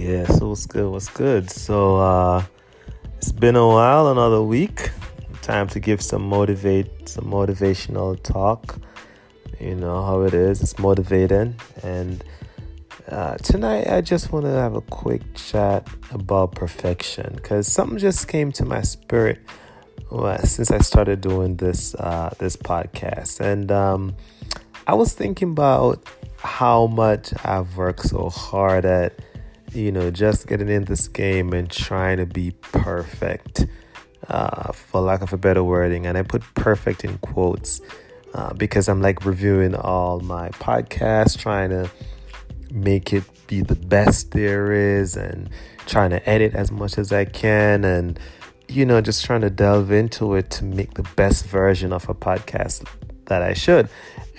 Yeah, so what's good? What's good? So uh it's been a while, another week. Time to give some motivate some motivational talk. You know how it is, it's motivating. And uh, tonight I just want to have a quick chat about perfection because something just came to my spirit well, since I started doing this uh, this podcast, and um, I was thinking about how much I've worked so hard at you know, just getting in this game and trying to be perfect, uh, for lack of a better wording. And I put perfect in quotes uh, because I'm like reviewing all my podcasts, trying to make it be the best there is and trying to edit as much as I can and you know just trying to delve into it to make the best version of a podcast that I should.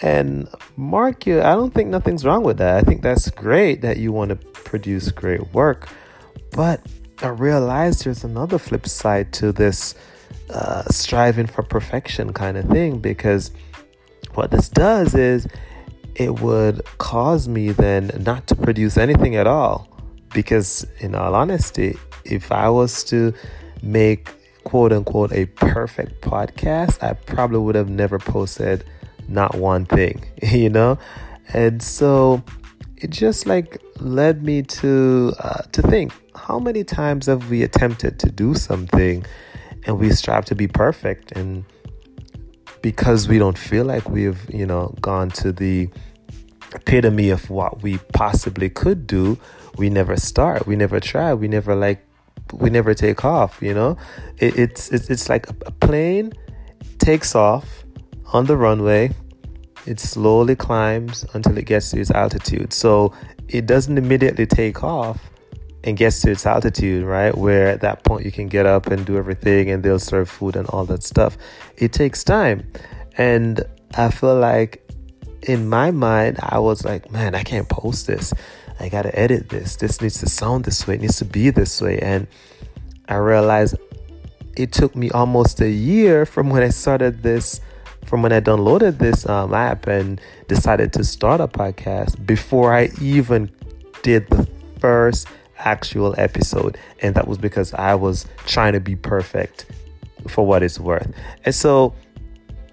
And Mark, you, I don't think nothing's wrong with that. I think that's great that you want to produce great work. But I realized there's another flip side to this uh, striving for perfection kind of thing because what this does is it would cause me then not to produce anything at all. Because, in all honesty, if I was to make quote unquote a perfect podcast, I probably would have never posted not one thing, you know? And so it just like led me to uh, to think how many times have we attempted to do something and we strive to be perfect and because we don't feel like we've you know gone to the epitome of what we possibly could do we never start we never try we never like we never take off you know it, it's, it's it's like a plane takes off on the runway it slowly climbs until it gets to its altitude. So it doesn't immediately take off and gets to its altitude, right? Where at that point you can get up and do everything and they'll serve food and all that stuff. It takes time. And I feel like in my mind, I was like, man, I can't post this. I got to edit this. This needs to sound this way. It needs to be this way. And I realized it took me almost a year from when I started this from when I downloaded this um, app and decided to start a podcast before I even did the first actual episode. And that was because I was trying to be perfect for what it's worth. And so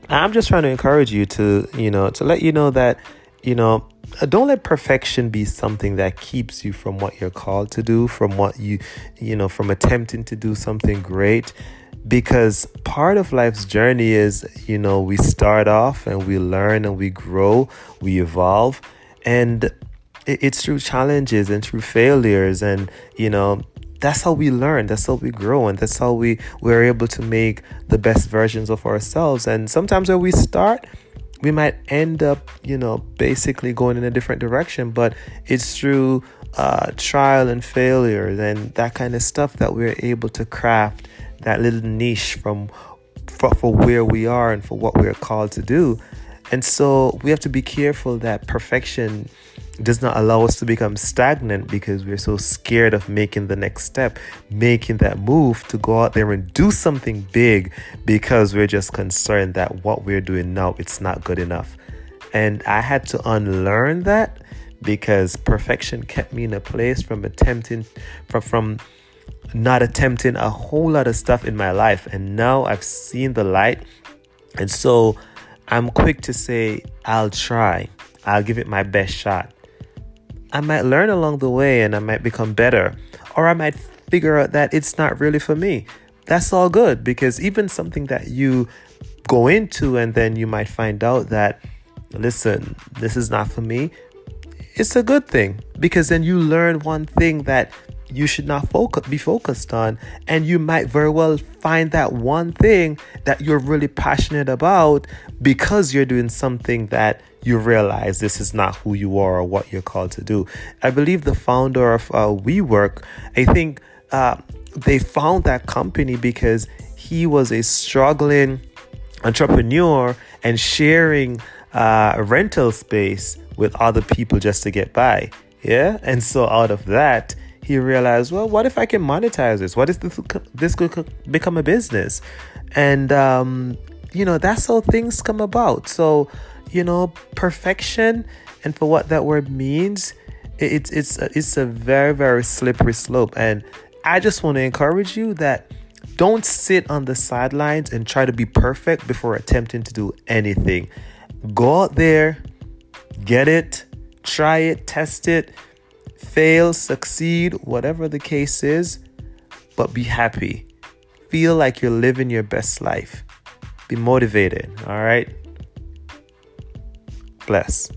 I'm just trying to encourage you to, you know, to let you know that, you know, Uh, don't let perfection be something that keeps you from what you're called to do, from what you, you know, from attempting to do something great. Because part of life's journey is you know we start off and we learn and we grow we evolve. And it's through challenges and through failures and you know that's how we learn that's how we grow and that's how we we're able to make the best versions of ourselves. And sometimes when we start we might end up you know basically going in a different direction but it's through uh, trial and failures and that kind of stuff that we're able to craft that little niche from for, for where we are and for what we're called to do. And so we have to be careful that perfection does not allow us to become stagnant because we're so scared of making the next step, making that move to go out there and do something big because we're just concerned that what we're doing now it's not good enough. And I had to unlearn that because perfection kept me in a place from attempting from from not attempting a whole lot of stuff in my life. And now I've seen the light. And so I'm quick to say, I'll try, I'll give it my best shot. I might learn along the way and I might become better, or I might figure out that it's not really for me. That's all good because even something that you go into and then you might find out that, listen, this is not for me, it's a good thing because then you learn one thing that you should not focus be focused on and you might very well find that one thing that you're really passionate about because you're doing something that you realize this is not who you are or what you're called to do i believe the founder of uh, WeWork i think uh, they found that company because he was a struggling entrepreneur and sharing uh, rental space with other people just to get by yeah and so out of that he realized, well, what if I can monetize this? What if this, this could become a business? And, um, you know, that's how things come about. So, you know, perfection and for what that word means, it's it's a, it's a very very slippery slope and I just want to encourage you that don't sit on the sidelines and try to be perfect before attempting to do anything. Go out there, get it, try it, test it, fail, succeed, whatever the case is, but be happy. Feel like you're living your best life. Be motivated, all right? Bless.